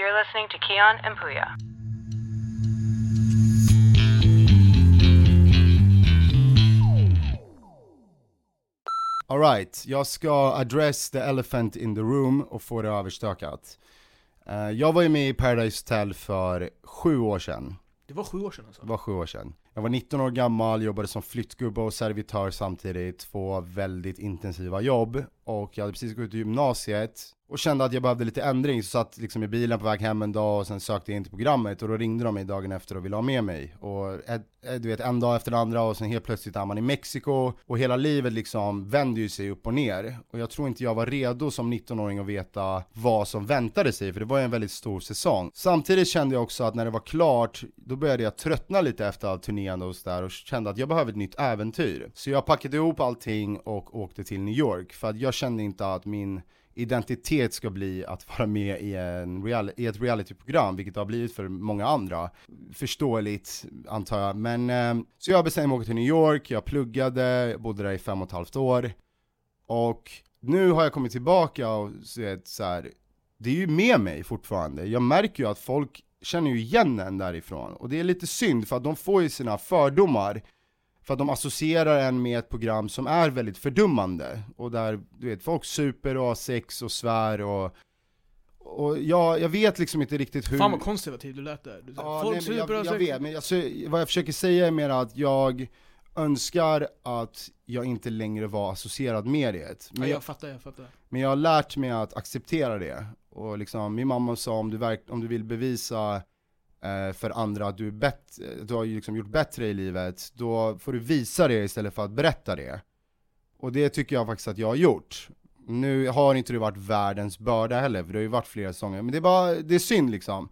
You're listening to Keon and Puya. Alright, jag ska address the elephant in the room och få det överstökat. Eh, jag var ju med i Paradise Hotel för sju år sedan. Det var sju år sedan alltså? Det var sju år sedan. Jag var 19 år gammal, jobbade som flyttgubbe och servitör samtidigt, två väldigt intensiva jobb. Och jag hade precis gått ut gymnasiet och kände att jag behövde lite ändring, så satt liksom i bilen på väg hem en dag och sen sökte jag in till programmet och då ringde de mig dagen efter och ville ha med mig. Och eh, eh, du vet, en dag efter den andra och sen helt plötsligt är man i Mexiko och hela livet liksom vänder ju sig upp och ner. Och jag tror inte jag var redo som 19-åring att veta vad som väntade sig, för det var ju en väldigt stor säsong. Samtidigt kände jag också att när det var klart, då började jag tröttna lite efter all och sådär och kände att jag behöver ett nytt äventyr. Så jag packade ihop allting och åkte till New York, för att jag kände inte att min identitet ska bli att vara med i, en real, i ett realityprogram, vilket det har blivit för många andra. Förståeligt, antar jag. Men, eh, så jag bestämde mig att åka till New York, jag pluggade, bodde där i fem och ett halvt år. Och nu har jag kommit tillbaka och sett så här, det är ju med mig fortfarande. Jag märker ju att folk känner ju igen en därifrån. Och det är lite synd, för att de får ju sina fördomar för att de associerar en med ett program som är väldigt fördummande. Och där, du vet, folk super och har sex och svär och och jag, jag vet liksom inte riktigt hur... Fan vad konservativ du lät där. Du Ja, folk nej, men jag, super och jag sex. vet, men jag, vad jag försöker säga är mer att jag önskar att jag inte längre var associerad med det. Ja, Men, jag jag, fattar, jag fattar. men jag har lärt mig att acceptera det. Och liksom, min mamma sa om du, verk, om du vill bevisa för andra att du, är bättre, du har liksom gjort bättre i livet, då får du visa det istället för att berätta det. Och det tycker jag faktiskt att jag har gjort. Nu har inte det varit världens börda heller, för det har ju varit flera säsonger, men det är bara, det är synd liksom.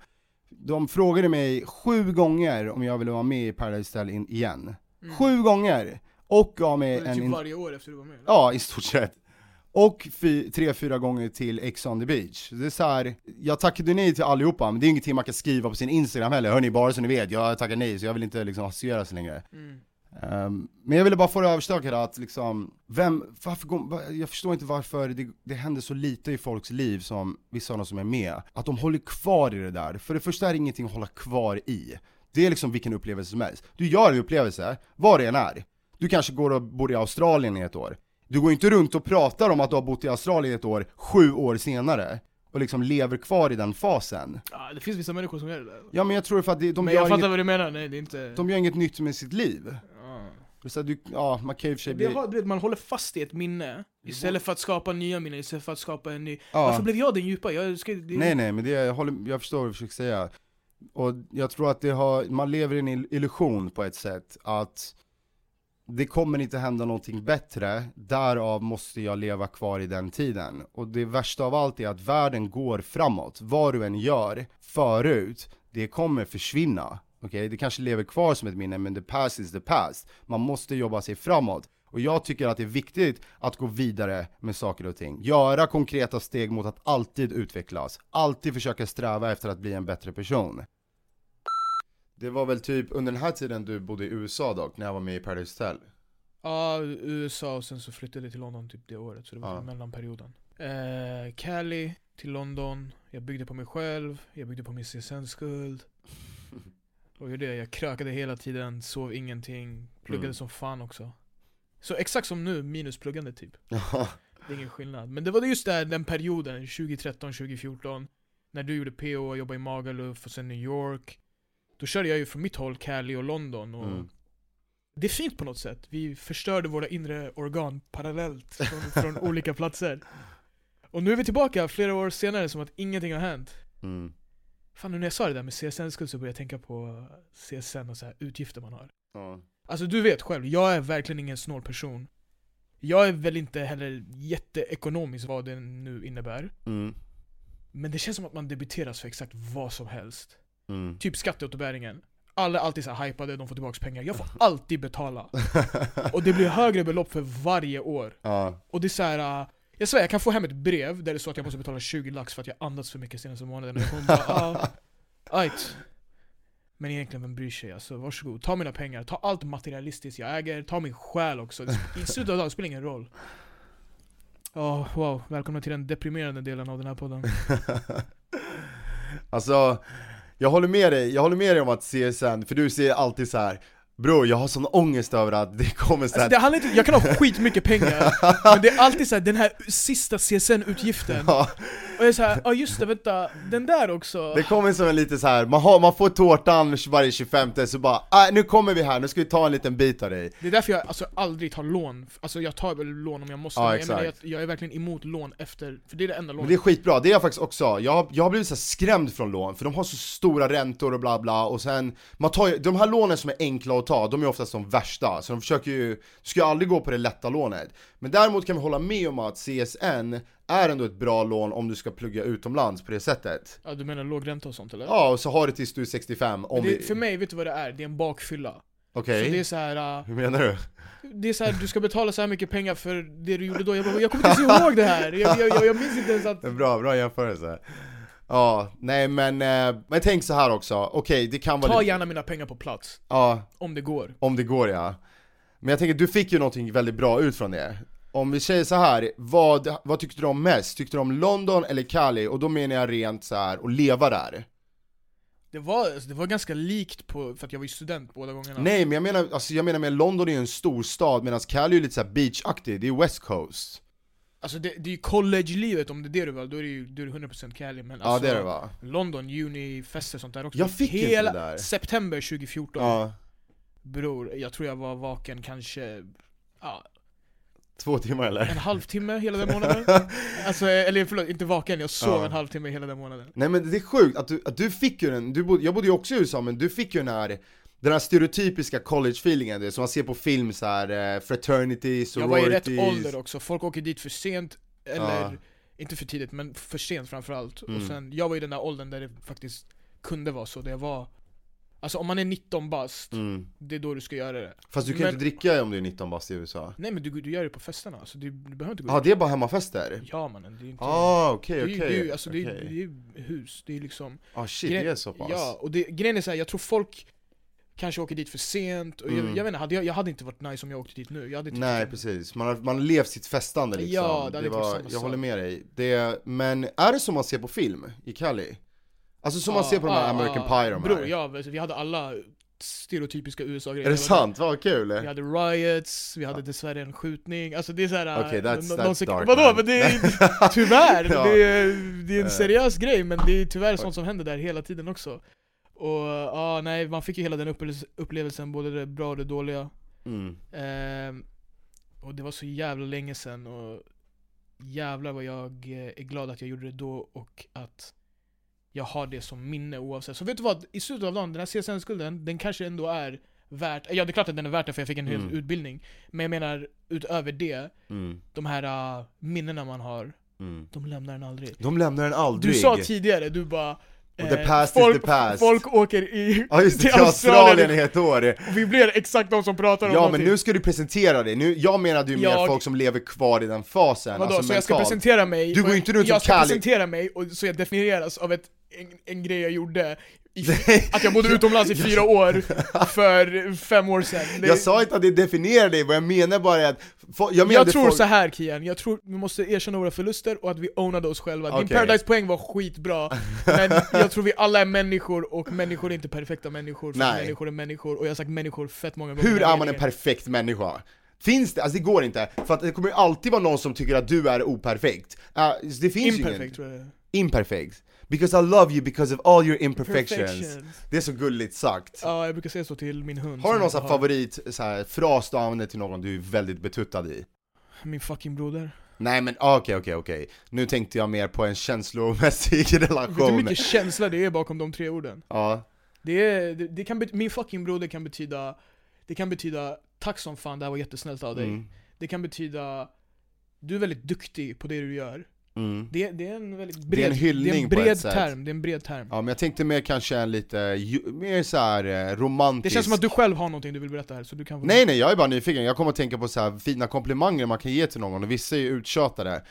De frågade mig sju gånger om jag ville vara med i Paradise Hotel igen. Sju gånger! Och gav mig en... typ varje år efter du var med? eller? Ja, i stort sett. Och fy, tre, fyra gånger till Ex on the beach. Det är så här, jag tackade nej till allihopa, men det är ingenting man kan skriva på sin Instagram heller. Hörni, bara så ni vet, jag tackar nej, så jag vill inte liksom associera så längre. Mm. Ehm, men jag ville bara få det överstökat att liksom, vem, varför, jag förstår inte varför det, det händer så lite i folks liv som vissa av de som är med, att de håller kvar i det där. För det första är det ingenting att hålla kvar i. Det är liksom vilken upplevelse som helst. Du gör en upplevelse, vad det än är. Du kanske går och bor i Australien i ett år. Du går inte runt och pratar om att du har bott i Australien ett år, sju år senare. Och liksom lever kvar i den fasen. Ja, det finns vissa människor som gör det där. Ja men jag tror för att det, de, men gör jag fattar inget, vad du menar, nej det är inte... de gör inget nytt med sitt liv. Ja. Så du, ja, man kan ju för bli... Har, du vet, man håller fast i ett minne, istället för att skapa nya minnen, istället för att skapa en ny... Ja. Varför blev jag den djupa? Jag ska, det... Nej nej, men det, jag, håller, jag förstår vad du försöker säga. Och jag tror att det har, man lever i en ill- illusion på ett sätt, att det kommer inte hända någonting bättre, därav måste jag leva kvar i den tiden. Och det värsta av allt är att världen går framåt, vad du än gör förut, det kommer försvinna. Okej, det kanske lever kvar som ett minne, men the past is the past. Man måste jobba sig framåt. Och jag tycker att det är viktigt att gå vidare med saker och ting. Göra konkreta steg mot att alltid utvecklas. Alltid försöka sträva efter att bli en bättre person. Det var väl typ under den här tiden du bodde i USA dock, när jag var med i Paradise Hotel? Ja, USA och sen så flyttade jag till London typ det året, så det var Ja. mellanperioden. Eh, Cali till London, jag byggde på mig själv, jag byggde på min CSN-skuld. Och gjorde det, jag krökade hela tiden, sov ingenting, pluggade Mm. som fan också. Så exakt som nu, minus pluggande typ. Det är ingen skillnad. Men det var just där, den perioden, 2013-2014, när du gjorde PO, jobbade i Magaluf och sen New York. Då körde jag ju från mitt håll Cali och London och Mm. det är fint på något sätt. Vi förstörde våra inre organ parallellt från, från olika platser. Och nu är vi tillbaka flera år senare som att ingenting har hänt. mm. Fan nu när jag sa det där med CSN-skuld så började jag tänka på CSN och så här utgifter man har. ja. Alltså du vet själv, jag är verkligen ingen snål person. Jag är väl inte heller jätteekonomisk vad det nu innebär. Mm. Men det känns som att man debiteras för exakt vad som helst. Mm. Typ skatteåterbäringen. Alla är alltid så hypade, de får tillbaka pengar. Jag får alltid betala. Och det blir högre belopp för varje år. ja. Och det är så här. äh, jag svär, jag kan få hem ett brev där det står att jag måste betala 20 lax för att jag andats för mycket senaste månaden. Och jag kommer bara, ah, ajt. Men egentligen, vem bryr sig? Alltså, varsågod, ta mina pengar, ta allt materialistiskt jag äger, ta min själ också. I slutet av dagen spelar ingen roll. Åh, wow, välkomna till den deprimerande delen av den här podden. Alltså, jag håller med dig, jag håller med dig om att CSN, för du säger alltid så här. Bror jag har sån ångest över att det kommer så Alltså här, det handlar inte, jag kan ha skitmycket pengar, men det är alltid så här, den här sista CSN-utgiften ja, Och jag är såhär, ja just det, vänta, den där också det kommer som en lite så här. Man, har, man får tårtan varje 25 så bara äh, nu kommer vi här, nu ska vi ta en liten bit av dig Det är därför jag alltså aldrig tar lån, alltså jag tar väl lån om jag måste, Ja, men jag, menar, jag, jag är verkligen emot lån efter, för det är det enda Men lånet det är skitbra, det är jag faktiskt också. Jag, har- jag har blivit så skrämd från lån, för de har så stora räntor och bla bla och sen, man tar ju, de här lånen som är enkla att ta, de är oftast de värsta, så de försöker ju, du ska ju aldrig gå på det lätta lånet. Men däremot kan vi hålla med om att CSN är ändå ett bra lån om du ska plugga utomlands på det sättet. Ja du menar låg ränta och sånt eller? Ja, och så har du tills du är 65, om det, vi... för mig, vet du vad det är? Det är en bakfylla Okej, Så det är så här. uh, hur menar du? det är så här, du ska betala så här mycket pengar för det du gjorde då Jag, bara, jag kommer inte ens ihåg det här, jag, jag, jag, jag minns inte ens att bra, bra jämförelse. Ja, nej men, eh, men tänk så här också, okej det kan vara Ta lite, gärna mina pengar på plats, ja, om det går Om det går ja. Men jag tänker, du fick ju någonting väldigt bra ut från det. Om vi säger så här, vad, vad tyckte du om mest? Tyckte du om London eller Cali? Och då menar jag rent så här att leva där. Det var, alltså, det var ganska likt på, för att jag var ju student båda gångerna Nej men jag menar, alltså jag menar med London är ju en stor stad medan Cali är lite så beachaktig, det är West Coast. Alltså det, det är ju college-livet om det är det du vill, då är det ju då är det 100% Cali men Ja alltså, det är det va? London, uni, fester sånt där också Jag fick inte Hela det där. september 2014 Ja, Bror, jag tror jag var vaken kanske ja, två timmar eller? en halvtimme hela den månaden Alltså, eller förlåt, inte vaken, jag sov Ja. en halvtimme hela den månaden Nej men det är sjukt att du, att du fick ju den, du bodde, jag bodde ju också i USA men du fick ju den här den här stereotypiska college-feelingen, som man ser på film så här eh, fraternity, Jag var i rätt sororities. ålder också, folk åker dit för sent, eller Ja. inte för tidigt, men för sent framförallt Mm. Och sen, jag var i den där åldern där det faktiskt kunde vara så, där jag var Alltså om man är 19 bast, Mm. det är då du ska göra det Fast du kan Men- inte dricka om du är 19 bast i USA. Nej men du, du gör det på festerna, så du, du behöver inte gå Ja, det är bara hemmafester? Ja mannen, det är inte Ah, okej, det ju- okej. det ju- alltså, det, är, det är ju hus, det är liksom Ah shit, Gre- det är så pass? Ja, och det, grejen är så här, jag tror folk kanske åker dit för sent, och Mm. jag, jag vet inte, hade jag, jag hade inte varit nice om jag åkte dit nu jag hade inte Nej tyckt- precis, man har, man levt sitt festande liksom. Ja, det hade inte varit var, samma jag håller med dig. Det, men är det som man ser på film i Cali? Alltså som man ser på de här American Pie de Bror, här? ja, alltså, vi hade alla stereotypiska USA-grejer Är det sant? Vad kul! Vi hade riots, vi hade dessvärre en skjutning, alltså det är såhär... Okej, that's- nå- that's sek- dark, Vadå? Men det är tyvärr! Ja. det, är, det är en Eh. seriös grej, men det är tyvärr sånt som händer där hela tiden också Och ja, nej, man fick ju hela den upplevelse- upplevelsen, både det bra och det dåliga Mm. Ehm, Och det var så jävla länge sedan och jävlar vad jag eh, är glad att jag gjorde det då och att jag har det som minne oavsett. Så vet du vad? I slutet av dagen, den här CSN-skulden, den kanske ändå är värt, ja det är klart att den är värt det för jag fick en hel Mm. utbildning. Men jag menar, utöver det, Mm. de här uh, minnena man har, Mm. de lämnar en aldrig. De lämnar en aldrig! Du sa tidigare, du bara Och the eh, past is folk, the past. folk åker i, Ja just det, till Australien i ett år! och vi blir exakt de som pratar om Ja men någonting. nu ska du presentera dig, nu, jag menade ju mer Jag- folk som lever kvar i den fasen, Vadå, alltså så jag ska mentalt. presentera mig, Du går och inte runt jag som ska Kali. presentera mig och så jag definieras av ett, en, en grej jag gjorde i, Att jag bodde utomlands i fyra år för fem år sedan det, Jag sa inte att det definierar dig, vad jag menar bara är att, jag jag tror folk... så här Kian, jag tror vi måste erkänna våra förluster och att vi ownade oss själva Din Okej. Paradise-poäng var skitbra, men jag tror vi alla är människor och människor är inte perfekta människor för Nej. människor är människor, och jag har sagt människor fett många gånger Hur är man en perfekt människa? Finns det? Alltså det går inte, för att det kommer alltid vara någon som tycker att du är operfekt. Uh, det finns ju ingen... Tror jag. Imperfect. Because I love you because of all your imperfections. Perfections. Det är så gulligt sagt. Ja, jag brukar säga så till min hund Har du någon jag sån här har. favorit så här, fras du använder till någon du är väldigt betuttad i? Min fucking broder Nej men okej okej okej, nu tänkte jag mer på en känslomässig Vet du hur relation. mycket känsla det är bakom de tre orden? Ja, Det är, det, det kan min fucking broder kan betyda, det kan betyda tack som fan, det här var jättesnällt av dig. mm, Det kan betyda, du är väldigt duktig på det du gör. Mm. Det, det är en väldigt är bred, en hyllning det är en bred term, det är en bred term. Ja men jag tänkte mer kanske en lite, mer såhär Det romantisk känns som att du själv har någonting du vill berätta här, så du kan få Nej nej, jag är bara nyfiken, jag kommer att tänka på så här fina komplimanger man kan ge till någon, och vissa är ju uttjatade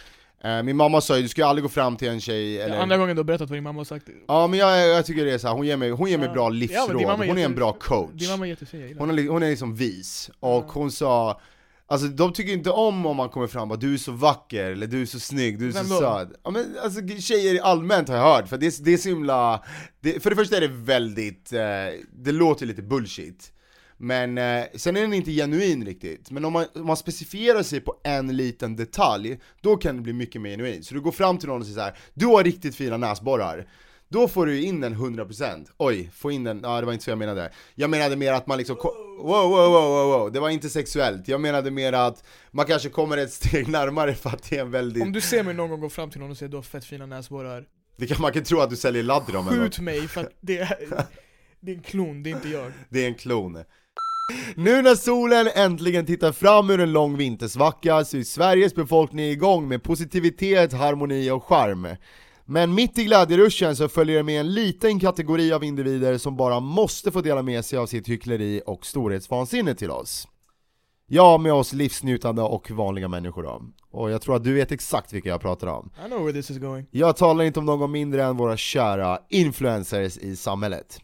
Eh, Min mamma sa ju, du ska ju aldrig gå fram till en tjej Det är eller... andra gången du har berättat vad din mamma har sagt. Ja men jag, jag tycker det är så här, hon ger mig, hon ger mig Ja. bra Ja, livsråd, mamma hon är en jätte- bra coach Din mamma är jättefin, Hon är, hon är liksom vis, och Ja. hon sa Alltså de tycker inte om om man kommer fram och du är så vacker, eller du är så snygg, du är Vem så då? söt Ja men alltså tjejer allmänt har jag hört, för det, är- det är så himla det, För det första är det väldigt, eh, det låter lite bullshit. Men eh, sen är den inte genuin riktigt, men om man, om man specifierar sig på en liten detalj Då kan det bli mycket mer genuint, så du går fram till någon och säger så här: Du har riktigt fina näsborrar då får du in den 100% Oj, få in den, ja det var inte så jag menade. Jag menade mer att man liksom, wow, wow, wow, wow, wow, det var inte sexuellt. Jag menade mer att man kanske kommer ett steg närmare för att det är en väldigt Om du ser mig någon gång gå fram till någon och säger du har fett fina näsborrar. Det kan, Man kan tro att du säljer ladd till dem. Skjut mig för att det är, det är en klon, det är inte jag. Det är en klon. Nu när solen äntligen tittar fram ur en lång vintersvacka så är Sveriges befolkning igång med positivitet, harmoni och charm. Men mitt i glädjeruschen så följer det med en liten kategori av individer som bara måste få dela med sig av sitt hyckleri och storhetsvansinne till oss. Ja, med oss livsnjutande och vanliga människor då. Och jag tror att du vet exakt vilka jag pratar om. I know where this is going Jag talar inte om någon mindre än våra kära influencers i samhället.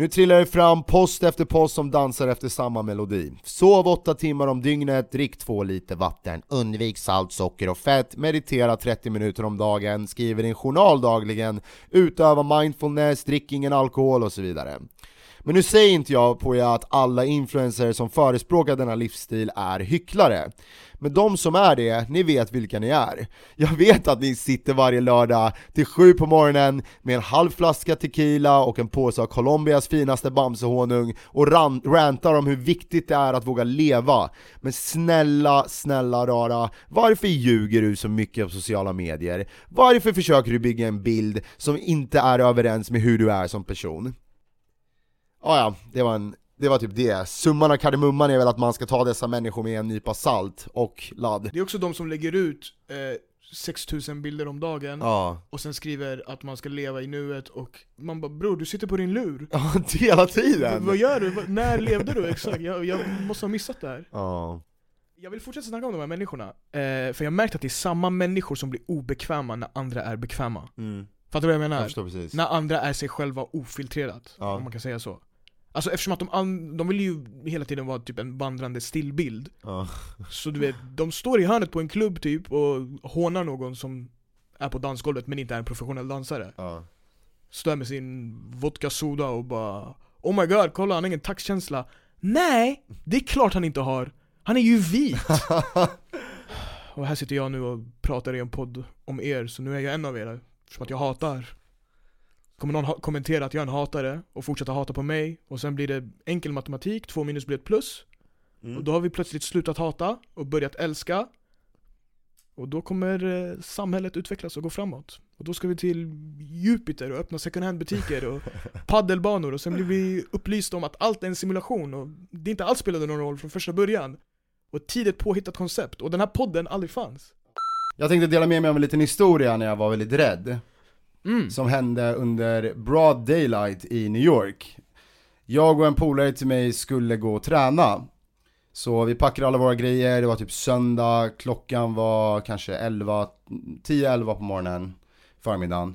Nu trillar det fram post efter post som dansar efter samma melodi. Sov åtta timmar om dygnet, drick två liter vatten, undvik salt, socker och fett, meditera 30 minuter om dagen, skriver din journal dagligen, utöva mindfulness, drick ingen alkohol och så vidare. Men nu säger inte jag på er att alla influencers som förespråkar denna livsstil är hycklare. Men de som är det, ni vet vilka ni är. Jag vet att ni sitter varje lördag till sju på morgonen med en halv flaska tequila och en påse av Colombias finaste bamsehonung och ran- rantar om hur viktigt det är att våga leva. Men snälla, snälla rara, varför ljuger du så mycket på sociala medier? Varför försöker du bygga en bild som inte är överens med hur du är som person? Ah, ja, det var, en, det var typ det. Summan av kardemumman är väl att man ska ta dessa människor med en nypa salt och ladd. Det är också de som lägger ut eh, 6000 bilder om dagen Ja, och sen skriver att man ska leva i nuet och man bara bror du sitter på din lur ja hela tiden! Vad gör du? När levde du exakt? Jag, jag måste ha missat det här Ja, Jag vill fortsätta snacka om de här människorna, eh, för jag har märkt att det är samma människor som blir obekväma när andra är bekväma mm. Fattar du vad jag menar? jag. När andra är sig själva ofiltrerat, Ja. om man kan säga så Alltså eftersom att de, an- de vill ju hela tiden vara typ en vandrande stillbild Ja. Så du vet, de står i hörnet på en klubb typ och hånar någon som är på dansgolvet men inte är en professionell dansare Ja. Står med sin vodka soda och bara Oh my god, kolla han har ingen taktkänsla Nej, det är klart han inte har Han är ju vit! och här sitter jag nu och pratar i en podd om er, så nu är jag en av er Eftersom att jag hatar Kommer någon kommentera att jag är en hatare och fortsätta hata på mig? Och sen blir det enkel matematik, två minus blir ett plus. Mm. och då har vi plötsligt slutat hata och börjat älska. Och då kommer eh, samhället utvecklas och gå framåt. Och då ska vi till Jupiter och öppna second hand butiker och paddelbanor. Och sen blir vi upplysta om att allt är en simulation och det inte alls spelade någon roll från första början. Och ett tidigt påhittat koncept och den här podden aldrig fanns. Jag tänkte dela med mig av en liten historia när jag var väldigt rädd mm. Som hände under broad daylight i New York. Jag och en polare till mig skulle gå och träna. Så vi packade alla våra grejer, det var typ söndag, klockan var kanske 11, 10-11 på morgonen, förmiddagen.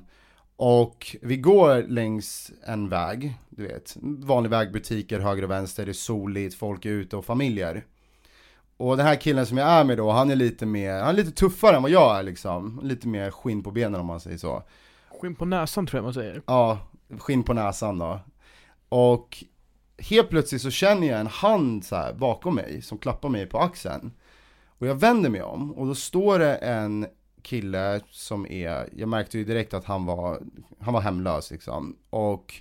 Och vi går längs en väg, du vet, vanlig väg, butiker höger och vänster, det är soligt, folk är ute och familjer. Och den här killen som jag är med då, han är lite mer, han är lite tuffare än vad jag är liksom. Lite mer skinn på benen om man säger så. Skinn på näsan tror jag man säger Ja, skinn på näsan då. Och helt plötsligt så känner jag en hand så här bakom mig som klappar mig på axeln. Och jag vänder mig om och då står det en kille som är, jag märkte ju direkt att han var, han var hemlös liksom. Och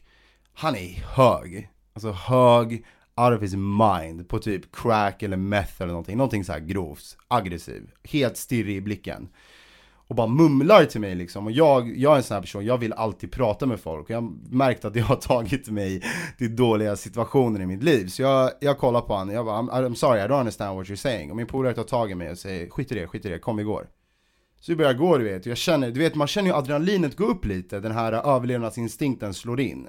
han är hög, alltså hög, out of his mind på typ crack eller meth eller någonting, någonting så här grovt, aggressiv, helt stirrig i blicken och bara mumlar till mig liksom. Och jag, jag är en sån här person, jag vill alltid prata med folk. Och jag har märkt att det har tagit mig till dåliga situationer i mitt liv. Så jag, jag kollar på honom, jag bara I'm, I'm sorry, I don't understand what you're saying. Och min polare tar tag i mig och säger skit i det, skit i det, kom vi går. Så vi börjar gå du vet, och jag känner, du vet man känner ju adrenalinet gå upp lite, den här överlevnadsinstinkten slår in.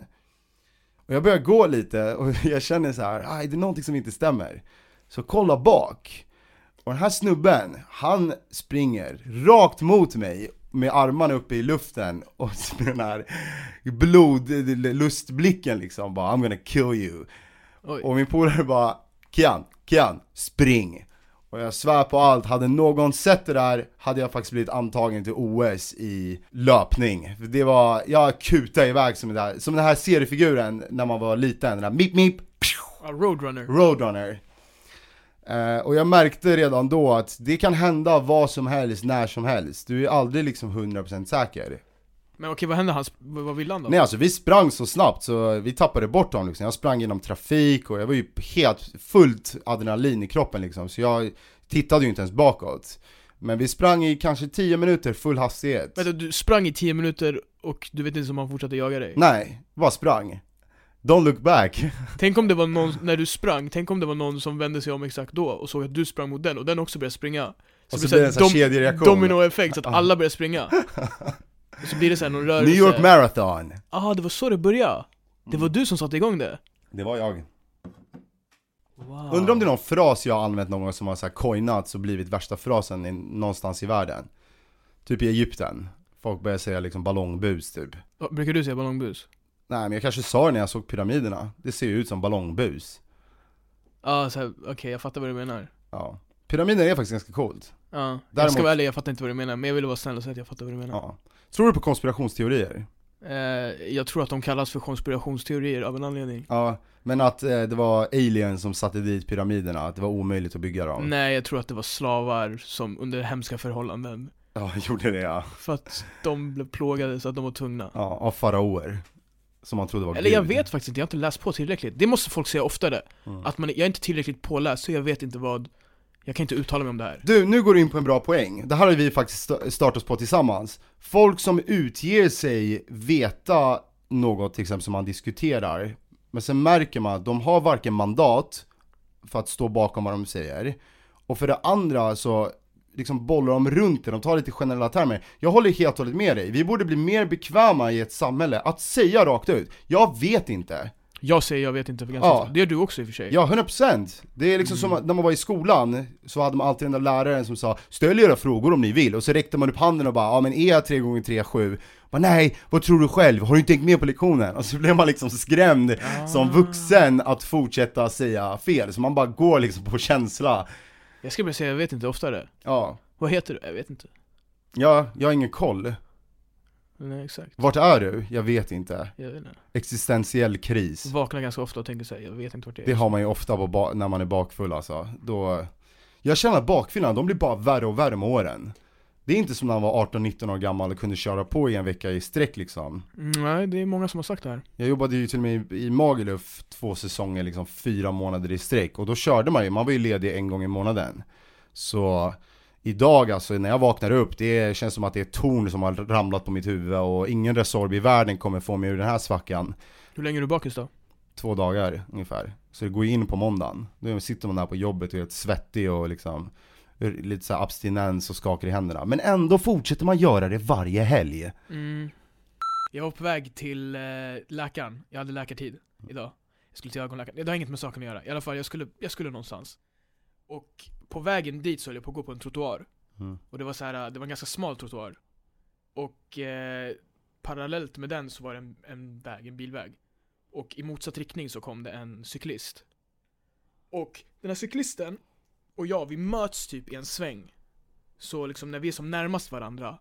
Och jag börjar gå lite och jag känner så här, ah, aj det är någonting som inte stämmer. Så kolla bak. Och den här snubben, han springer rakt mot mig med armarna uppe i luften och med den här blodlustblicken liksom bara I'm gonna kill you. Oj. Och min polare bara Kian, Kian, spring! Och jag svär på allt, hade någon sett det där hade jag faktiskt blivit antagen till OS i löpning. För Det var, jag kutade iväg som den, där, som den här seriefiguren när man var liten, den där mip mip, Ja, Roadrunner. Roadrunner. Eh, och jag märkte redan då att det kan hända vad som helst, när som helst. Du är aldrig liksom 100% säker. Men okej, vad hände? Han, vad ville han då? Nej alltså vi sprang så snabbt så vi tappade bort honom liksom. Jag sprang genom trafik och jag var ju helt fullt adrenalin i kroppen liksom. Så jag tittade ju inte ens bakåt. Men vi sprang i kanske 10 minuter full hastighet. Vänta, du sprang i 10 minuter och du vet inte om han fortsatte jaga dig? Nej, bara sprang. Don't look back. Tänk om det var någon, när du sprang, tänk om det var någon som vände sig om exakt då och såg att du sprang mot den och den också började springa Och blir så blir det en sån här kedjereaktion. Dominoeffekt, så att alla börjar springa Och så blir det såhär någon rörelse New York Marathon. ah, det var så det började? Det var du som satte igång det? Det var jag. Wow. Undrar om det är någon fras jag har använt någon gång som har så här coinats och blivit värsta frasen i, någonstans i världen. Typ i Egypten. Folk börjar säga liksom ballongbus typ. Brukar du säga ballongbus? Nej men jag kanske sa det när jag såg pyramiderna. Det ser ju ut som ballongbus. Ja, ah, okej jag fattar vad du menar Ja. Pyramider är faktiskt ganska coolt. Ja, jag Däremot- ska vara ärlig, jag fattar inte vad du menar, men jag ville vara snäll och säga att jag fattar vad du menar Ja. Tror du på konspirationsteorier? eh, Jag tror att de kallas för konspirationsteorier av en anledning Ja, men att eh, det var aliens som satte dit pyramiderna, att det var omöjligt att bygga dem. Nej, jag tror att det var slavar som under hemska förhållanden Ja, gjorde det ja. För att de blev plågade så att de var tvungna Ja, av faraoer. Som man trodde var Eller jag Gud. vet faktiskt inte, jag har inte läst på tillräckligt Det måste folk säga oftare Mm. Att man, jag är inte tillräckligt påläst så jag vet inte vad Jag kan inte uttala mig om det här Du, nu går du in på en bra poäng. Det här har vi faktiskt sta- startat oss på tillsammans. Folk som utger sig veta något till exempel som man diskuterar, men sen märker man att de har varken mandat för att stå bakom vad de säger, och för det andra så liksom bollar de runt det, de tar lite generella termer. Jag håller helt och hållet med dig, vi borde bli mer bekväma i ett samhälle att säga rakt ut, jag vet inte. Jag säger jag vet inte för ganska Ja. ofta. Det gör du också i och för sig Ja, 100% Det är liksom som att när man var i skolan, så hade man alltid den där läraren som sa 'Ställ era frågor om ni vill' och så räckte man upp handen och bara 'Ja men är jag 3 gånger 3 7 bara, Nej, vad tror du själv? Har du inte tänkt med på lektionen? Och så blev man liksom skrämd som vuxen att fortsätta säga fel, så man bara går liksom på känsla Jag ska bara säga jag vet inte oftare. Ja, Vad heter du? Jag vet inte. Ja jag har ingen koll. Nej exakt, Vart är du? Jag vet inte. Jag vet inte. Existentiell kris. Vaknar ganska ofta och tänker såhär, jag vet inte vart jag är. Det har man ju ofta på ba- när man är bakfull alltså. Då... Jag känner att bakfyllan, de blir bara värre och värre med åren. Det är inte som när man var 18-19 år gammal och kunde köra på i en vecka i sträck liksom. Nej, det är många som har sagt det här Jag jobbade ju till och med i, i Magaluf två säsonger, liksom fyra månader i sträck. Och då körde man ju, man var ju ledig en gång i månaden. Så idag alltså, när jag vaknar upp, det känns som att det är ett torn som har ramlat på mitt huvud och ingen Resorb i världen kommer få mig ur den här svackan. Hur länge är du bakis då? två dagar ungefär. Så det går in på måndagen. Då sitter man där på jobbet och är helt svettig och liksom lite så abstinens och skakar i händerna. Men ändå fortsätter man göra det varje helg. Mm. Jag var på väg till eh, läkaren, jag hade läkartid idag. Jag skulle till ögonläkaren, det har inget med saken att göra. I alla fall, jag skulle, jag skulle någonstans. Och på vägen dit så höll jag på att gå på en trottoar. Mm. Och det var så här, det var en ganska smal trottoar. Och eh, parallellt med den så var det en, en väg, en bilväg. Och i motsatt riktning så kom det en cyklist. Och den här cyklisten och jag, vi möts typ i en sväng Så liksom när vi är som närmast varandra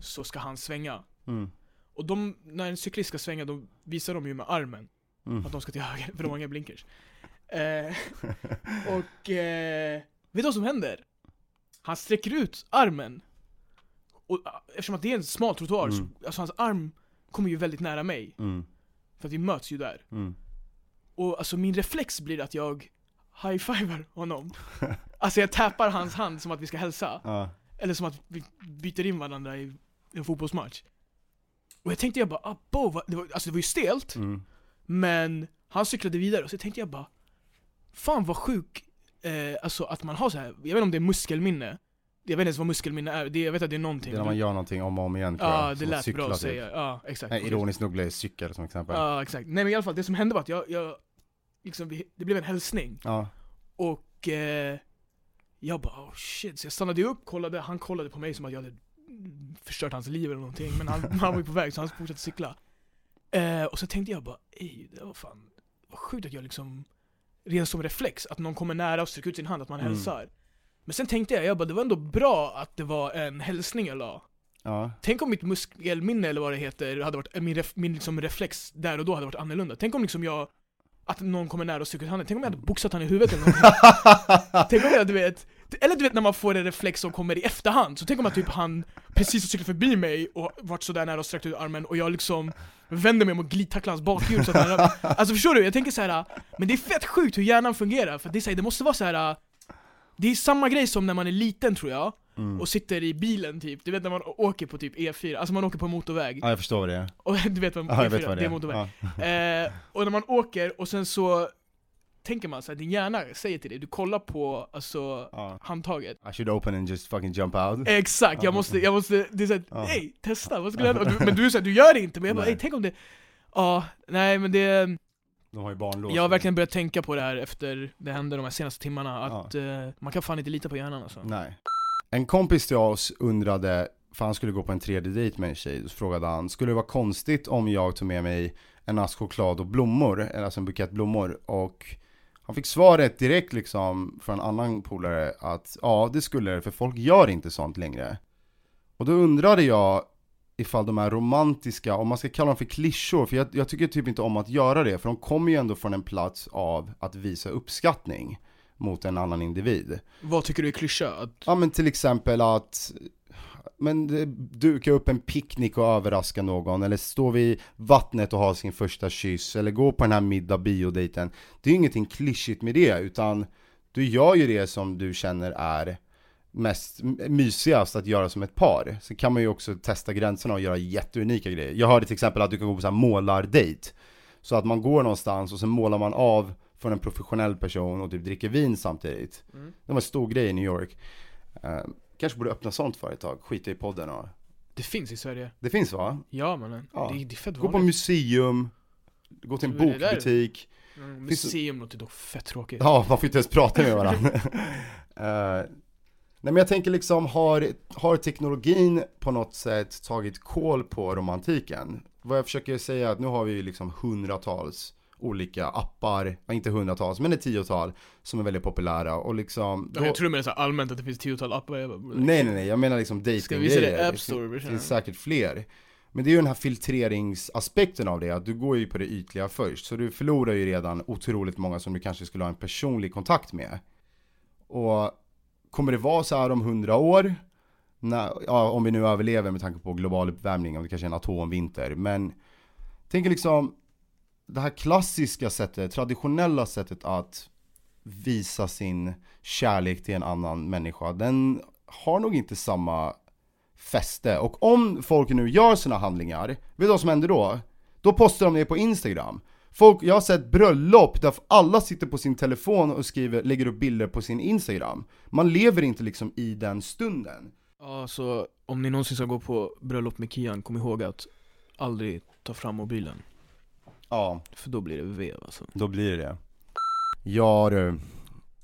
Så ska han svänga Mm. och de, när en cyklist ska svänga, då visar de ju med armen Mm. att de ska till höger, för de har inga blinkers. Eh, och, eh, vet du vad som händer? Han sträcker ut armen, och ah, eftersom att det är en smal trottoar, Mm. så, alltså hans arm kommer ju väldigt nära mig, Mm. för att vi möts ju där. Mm. Och alltså min reflex blir att jag high-fivar honom. alltså jag tappar hans hand som att vi ska hälsa. Ja. Eller som att vi byter in varandra i en fotbollsmatch. Och jag tänkte jag bara, bo, vad, det var, alltså det var ju stelt, Mm. men han cyklade vidare och så tänkte jag bara Fan vad sjuk, eh, alltså att man har så här. jag vet inte om det är muskelminne Jag vet inte ens vad muskelminne är, det, jag vet att det är Det någonting är när man gör någonting om och om igen tror jag. Ja, det Som lät cykla, bra att typ. säga, ja exakt Nej, ironiskt nog blev det cykel som exempel. Ja exakt, nej men i alla fall det som hände var att jag, jag liksom, vi- det blev en hälsning Ja. Och eh, jag bara oh shit, så jag stannade upp, kollade, han kollade på mig som att jag hade förstört hans liv eller någonting Men han, han var ju på väg så han fortsatte cykla eh, Och så tänkte jag bara, ej det var fan, vad sjukt att jag liksom Redan som reflex, att någon kommer nära och sträcker ut sin hand, att man Mm. hälsar Men sen tänkte jag, jag bara, det var ändå bra att det var en hälsning jag la. Ja. Tänk om mitt muskelminne eller vad det heter, hade varit, min, ref, min liksom reflex där och då hade varit annorlunda. Tänk om liksom jag, att någon kommer nära och stryker ut handen, tänk om jag hade boxat han i huvudet eller någonting. Tänk om jag, du vet, eller du vet när man får en reflex som kommer i efterhand, så tänk om att typ han precis har cyklat förbi mig och varit sådär nära och sträckt ut armen och jag liksom vänder mig om och glidtacklar hans bakhjul så att han, Alltså förstår du? Jag tänker så här. men det är fett sjukt hur hjärnan fungerar, för det, är så här, det måste vara så här. Det är samma grej som när man är liten tror jag, Mm. och sitter i bilen typ, du vet när man åker på typ E4, alltså man åker på motorväg, ja, jag förstår vad det är. och du vet vad Ja, jag E4 vet vad det det är motorväg. Ja. Eh, och när man åker, och sen så tänker man så här, din hjärna säger till dig, du kollar på alltså Ja. handtaget I should open and just fucking jump out. Exakt, jag Ja. måste, jag måste, det är såhär, Ja. hej, testa, vad skulle hända? Du- Men du, så här, du gör det inte, men jag bara, tänk om det Ja, nej men det, De har ju barnlås. jag har verkligen börjat tänka på det här efter det hände de här senaste timmarna, att eh, man kan fan inte lita på hjärnan alltså Nej. En kompis till oss undrade, för han skulle gå på en tredje dejt med en tjej, så frågade han, skulle det vara konstigt om jag tog med mig en ask choklad och blommor, eller alltså en bukett blommor, och han fick svaret direkt liksom från en annan polare att ja, det skulle det, för folk gör inte sånt längre. Och då undrade jag ifall de är romantiska, om man ska kalla dem för klyschor, för jag, jag tycker typ inte om att göra det, för de kommer ju ändå från en plats av att visa uppskattning mot en annan individ. Vad tycker du är klyscha? Att, Ja men till exempel att men duka upp en picknick och överraska någon, eller stå vid vattnet och ha sin första kyss, eller gå på den här middag biodejten. Det är ju ingenting klyschigt med det, utan du gör ju det som du känner är mest mysigast att göra som ett par. Så kan man ju också testa gränserna och göra jätteunika grejer. Jag hörde till exempel att du kan gå på så här målardejt. Så att man går någonstans och sen målar man av från en professionell person och typ dricker vin samtidigt. Mm. Det var en stor grej i New York. Kanske borde öppna sånt företag, skita i podden och... det finns i Sverige Det finns va? Ja mannen, Ja. det, det är fett Gå på vanligt museum, gå till en Det bokbutik. mm, Museum låter dock fett tråkigt Ja, man får inte ens prata med varandra. Eh, nej men jag tänker liksom, har, har teknologin på något sätt tagit koll på romantiken? Vad jag försöker säga är att nu har vi ju liksom hundratals olika appar, inte hundratals, men ett tiotal som är väldigt populära och liksom Ja, Jag tror så här allmänt att det finns tiotal appar Nej nej nej, jag menar liksom Ska vi visa det. App Store? Det finns säkert fler. Men det är ju den här filtreringsaspekten av det, att du går ju på det ytliga först. Så du förlorar ju redan otroligt många som du kanske skulle ha en personlig kontakt med. Och kommer det vara så här om hundra år? När, ja, om vi nu överlever med tanke på global uppvärmning, om det kanske är en atomvinter. Men tänk liksom det här klassiska sättet, traditionella sättet att visa sin kärlek till en annan människa, den har nog inte samma fäste. Och om folk nu gör sina handlingar, vet du vad som händer då? Då postar de det på Instagram. Folk, jag har sett bröllop där alla sitter på sin telefon och skriver, lägger upp bilder på sin Instagram. Man lever inte liksom i den stunden. Ja, så om ni någonsin ska gå på bröllop med Kian, kom ihåg att aldrig ta fram mobilen Ja, För då blir det vev alltså då blir det det. Ja du.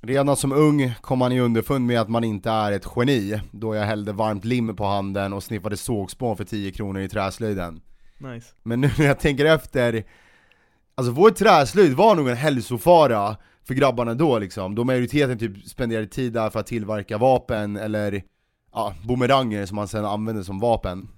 Redan som ung kom man i underfund med att man inte är ett geni, då jag hällde varmt lim på handen och sniffade sågspån för 10 kronor i träslöjden. Nice Men nu när jag tänker efter, alltså vår träslöjd var nog en hälsofara för grabbarna då liksom, då majoriteten typ spenderade tid där för att tillverka vapen eller ja, bumeranger som man sedan använde som vapen.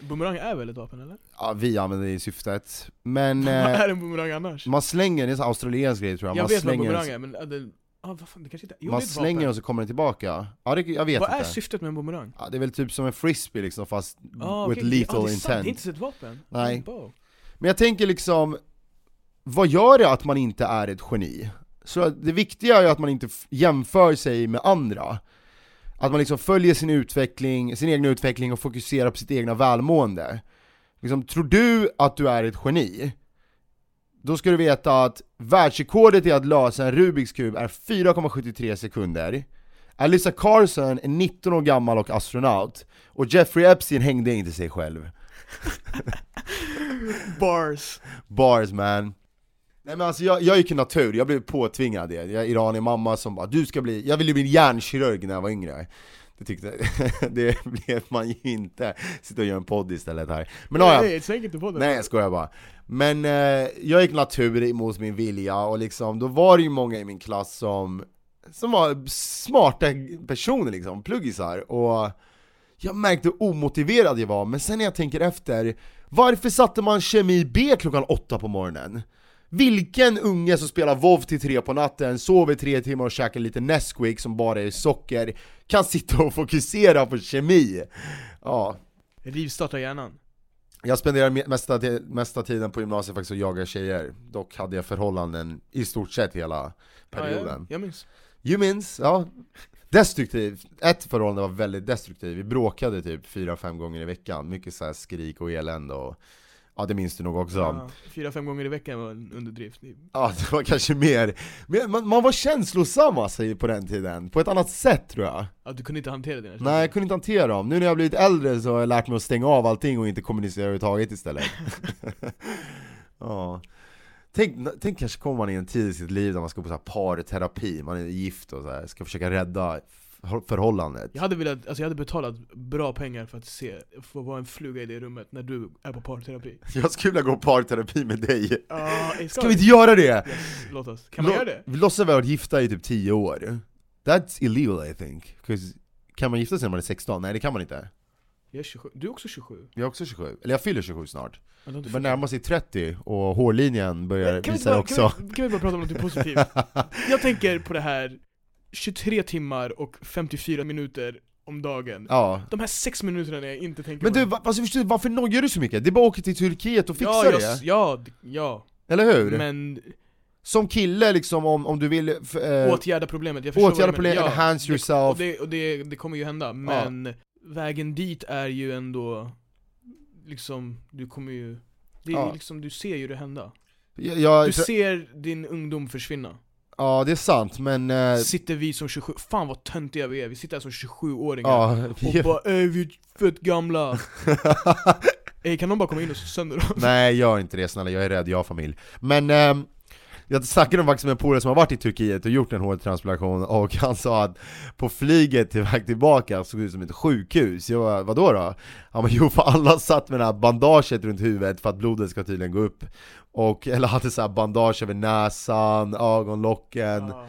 Bumerang är väl ett vapen eller? Ja, vi använde det i syftet. Men Vad eh, är en bumerang annars? man slänger, det är en australiensk grej tror jag, Jag man vet vad slänger, bumerang är men, det, ah, vad fan, det kanske inte Jo, man det är ett slänger vapen. och så kommer den tillbaka. Ja, det, jag vet Vad är inte. syftet med en bumerang? Ja, det är väl typ som en frisbee liksom fast Ah, with okej. lethal ah, det är sant, intent. det är inte ett vapen? Nej. Men jag tänker liksom, vad gör det att man inte är ett geni? Så det viktiga är ju att man inte jämför sig med andra. Att man liksom följer sin utveckling, sin egen utveckling och fokuserar på sitt egna välmående. Liksom, tror du att du är ett geni? Då ska du veta att världsrekordet i att lösa en Rubiks kub är 4,73 sekunder. Alyssa Carson är 19 år gammal och astronaut. Och Jeffrey Epstein hängde inte sig själv. Bars Bars man Nej men alltså jag, jag gick i natur, jag blev påtvingad det. Jag iranier mamma som bara 'Du ska bli, jag ville bli hjärnkirurg när jag var yngre' Det tyckte, det blev man ju inte. Sitta och göra en podd istället här. Men ja. Nej, sänk inte på det Nej jag skojar bara. Men eh, jag gick natur emot min vilja och liksom, då var det ju många i min klass som som var smarta personer liksom, pluggisar, och jag märkte hur omotiverad jag var, men sen när jag tänker efter, varför satte man kemi B klockan åtta på morgonen? Vilken unge som spelar WoW till tre på natten, sover tre timmar och käkar lite Nesquik som bara är socker, kan sitta och fokusera på kemi? Ja, Rivstarta hjärnan. jag spenderar me- mesta, mesta tiden på gymnasiet faktiskt att jaga tjejer, dock hade jag förhållanden i stort sett hela perioden. Ja, ja, jag minns. You minns, ja. Destruktiv, ett förhållande var väldigt destruktivt, vi bråkade typ fyra fem gånger i veckan, mycket så här skrik och elände och Ja det minns du nog också. Ja, fyra, fem gånger i veckan var en underdrift. Ja det var kanske mer, men man, man var känslosam alltså på den tiden, på ett annat sätt tror jag. Ja, du kunde inte hantera dina Nej jag kunde inte hantera dem, nu när jag blivit äldre så har jag lärt mig att stänga av allting och inte kommunicera överhuvudtaget istället. Ja. Tänk, tänk kanske kommer man i en tid i sitt liv där man ska på så här parterapi, man är gift och så här, ska försöka rädda förhållandet. Jag hade velat, alltså jag hade betalat bra pengar för att se, för att vara en fluga i det rummet när du är på parterapi. Jag skulle vilja gå parterapi med dig. Uh, Ska vi inte göra det? Yes, låt oss. Kan man Lå- göra det? Vi låtsas vi ha varit gifta i typ 10 år. That's illegal I think, kan man gifta sig när man är 16? Nej det kan man inte. Jag är 27, du är också 27 Jag är också 27, eller jag fyller 27 snart. Ja, Det börjar närma sig 30 och hårlinjen börjar kan visa bara, också. kan, vi, kan vi bara prata om något positivt? Jag tänker på det här 23 timmar och 54 minuter om dagen. Ja. De här 6 minuterna när jag inte tänker Men på du, va- alltså, förstår du, varför nojar du så mycket? Det är bara att åka till Turkiet och fixa ja, det, ja, ja, eller hur? men Som kille liksom, om, om du vill eh, åtgärda problemet, jag förstår åtgärda problemet, Ja, enhance yourself. Och, det, och det, det kommer ju hända, men vägen dit är ju ändå Liksom, du kommer ju det är Ja. liksom, du ser ju det hända. Jag, jag, Du ser din ungdom försvinna Ja det är sant men... Eh, Sitter vi som 27, fan vad töntiga vi är, vi sitter här som 27-åringar ja, Och bara ey vi är fett gamla Ey kan någon bara komma in och slå sönder dem? Nej gör inte det snälla, jag är rädd, jag har familj Men ehm, jag snackade faktiskt med en polare som har varit i Turkiet och gjort en hårtransplantation och han sa att på flyget till väg tillbaka såg det ut som ett sjukhus. Jag bara, vadå då? Han bara, jo för alla satt med det här bandaget runt huvudet för att blodet ska tydligen gå upp och, Eller hade så här bandage över näsan, ögonlocken. Ja.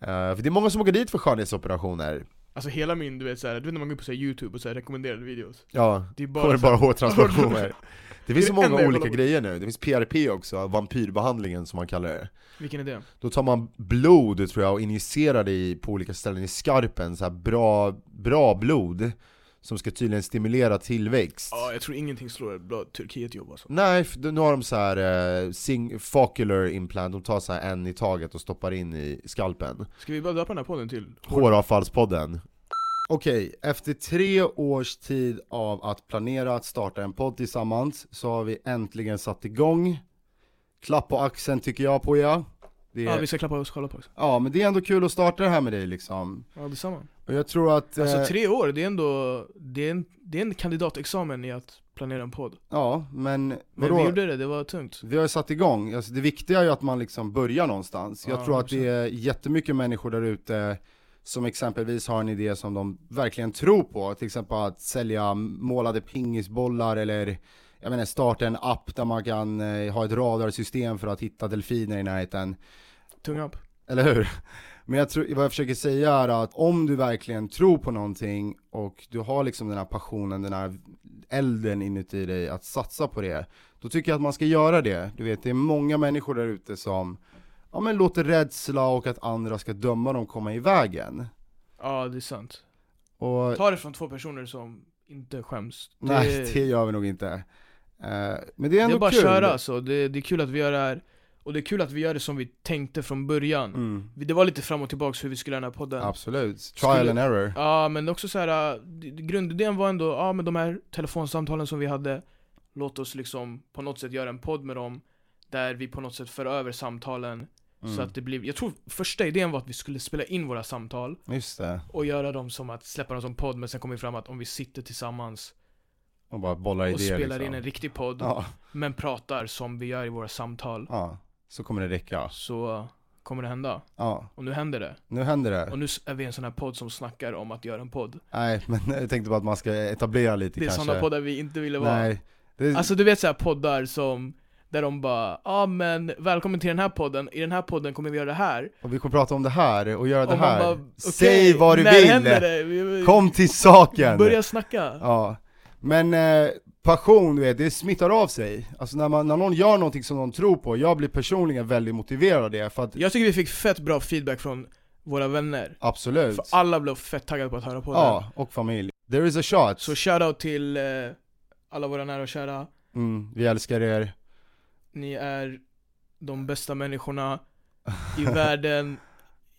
Eh, För det är många som åker dit för skönhetsoperationer Alltså hela min, du vet såhär, du vet när man går på så youtube och så här, rekommenderade videos? Ja, Det är bara, bara, hårtransplantationer Det finns så många olika grejer nu, det finns PRP också, vampyrbehandlingen som man kallar det. Vilken är det? Då tar man blod tror jag och injicerar det i, på olika ställen i skarpen, så här bra, bra blod Som ska tydligen stimulera tillväxt. Ja, jag tror ingenting slår bra Turkiet-jobb alltså. Nej, för nu har de så här eh, sing, focular implant, de tar så här en i taget och stoppar in i skalpen. Ska vi bara döpa den här podden till? Håravfallspodden. Okej, efter tre års tid av att planera att starta en podd tillsammans så har vi äntligen satt igång. Klapp på axeln tycker jag på er. Det Ja, är, vi ska klappa oss själva på också Ja men det är ändå kul att starta det här med dig liksom. Ja, detsamma Och jag tror att, Alltså eh, tre år, det är ändå, det är en, det är en kandidatexamen i att planera en podd. Ja men Men vadå? vi gjorde det, det var tungt. Vi har ju satt igång, alltså det viktiga är ju att man liksom börjar någonstans. Jag Ja, tror att det är jättemycket människor där ute som exempelvis har en idé som de verkligen tror på, till exempel att sälja målade pingisbollar eller jag menar starta en app där man kan eh, ha ett radarsystem för att hitta delfiner i närheten, Tunga upp eller hur? Men jag tror, vad jag försöker säga är att om du verkligen tror på någonting och du har liksom den här passionen, den här elden inuti dig att satsa på det, då tycker jag att man ska göra det. Du vet, det är många människor där ute som ja, men låter rädsla och att andra ska döma dem komma i vägen. Ja, det är sant Och Ta det från två personer som inte skäms det, nej, det gör vi nog inte. Eh, men det är det ändå är bara kul. köra alltså, det, det är kul att vi gör det här Och det är kul att vi gör det som vi tänkte från början Mm, Det var lite fram och tillbaks hur vi skulle göra den här podden absolut. Trial Skulle- and error. Ja men också så här, äh, grundidén var ändå, ja men de här telefonsamtalen som vi hade Låt oss liksom på något sätt göra en podd med dem Där vi på något sätt för över samtalen Så Mm. att det blir, jag tror första idén var att vi skulle spela in våra samtal Just det. Och göra dem som att släppa dem som podd Men sen kom vi fram att om vi sitter tillsammans Och bara bollar Och idéer spelar liksom. in en riktig podd Ja, Men pratar som vi gör i våra samtal ja. Så kommer det räcka. Så kommer det hända Ja, Och nu händer det nu händer det. Och nu är vi en sån här podd som snackar om att göra en podd Nej, men jag tänkte bara att man ska etablera lite Det är kanske. såna poddar vi inte ville vara Nej. Det, Alltså du vet såhär poddar som Där de bara, ja ah, men välkommen till den här podden, i den här podden kommer vi göra det här Och vi kommer prata om det här och göra det Och man här. bara, okej, Säg vad du vill! det? Kom till saken! Börja snacka Ja, men eh, passion du vet, det smittar av sig. Alltså när, man, när någon gör någonting som någon tror på, jag blir personligen väldigt motiverad av det, för att Jag tycker vi fick fett bra feedback från våra vänner absolut. För alla blev fett taggade på att höra på det Ja, och familj. There is a shot. Så shoutout till eh, alla våra nära och kära Mm, vi älskar er. Ni är de bästa människorna i världen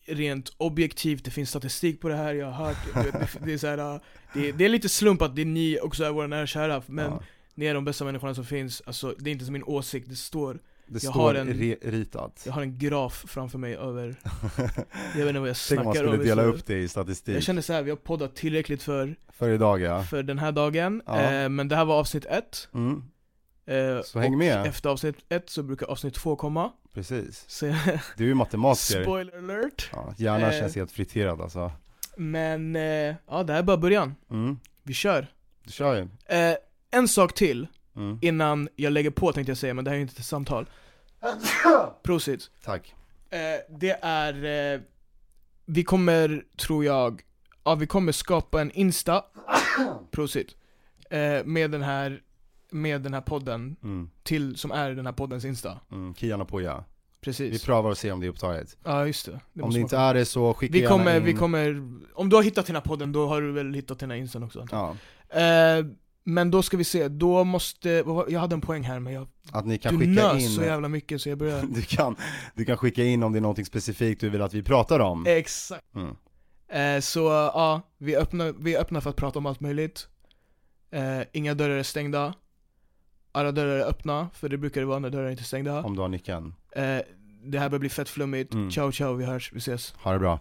Rent objektivt, det finns statistik på det här, jag har hört det, det, är så här, äh, det, det är lite slump att det är ni också är våra nära kära Men ja, ni är de bästa människorna som finns, alltså det är inte som min åsikt, det står det jag står har en- ritat. Jag har en graf framför mig över Jag vet inte vad jag Tänk om man snackar skulle dela upp det i statistik. Jag känner så här, vi har poddat tillräckligt för, För idag ja. för den här dagen Ja. eh, Men det här var avsnitt ett Mm, eh, Så häng med. Efter avsnitt ett så brukar avsnitt två komma precis. Så Du är ju matematiker. spoiler alert Ja, hjärnan Eh. känns helt friterad alltså. Men, eh, ja det här är bara början. Mm, Vi kör. du kör ju. Eh, en sak till Mm. innan jag lägger på tänkte jag säga, men det här är ju inte ett samtal. Prosit. Tack. Det är, vi kommer, tror jag, ja vi kommer skapa en Insta, Prosit, med den här, med den här podden, Mm, till, som är den här poddens Insta. mm, Kian och Poja. Vi Precis. prövar att se om det är upptaget. Ja just det. det om det inte är det så skicka vi kommer, in. vi kommer, om du har hittat den här podden då har du väl hittat den här Instan också. Ja, Eh, men då ska vi se, då måste, jag hade en poäng här men jag, att ni kan du skicka nös in så jävla mycket så jag börjar du, kan, du kan skicka in om det är någonting specifikt du vill att vi pratar om. Exakt. Mm. Eh, så ja, vi öppnar, vi är öppna för att prata om allt möjligt. Eh, inga dörrar är stängda. Alla dörrar är öppna, för det brukar det vara när dörrar inte är stängda. Om du har nyckeln. Eh, det här börjar bli fett flummigt. Mm. Ciao ciao, vi hörs, vi ses. Ha det bra.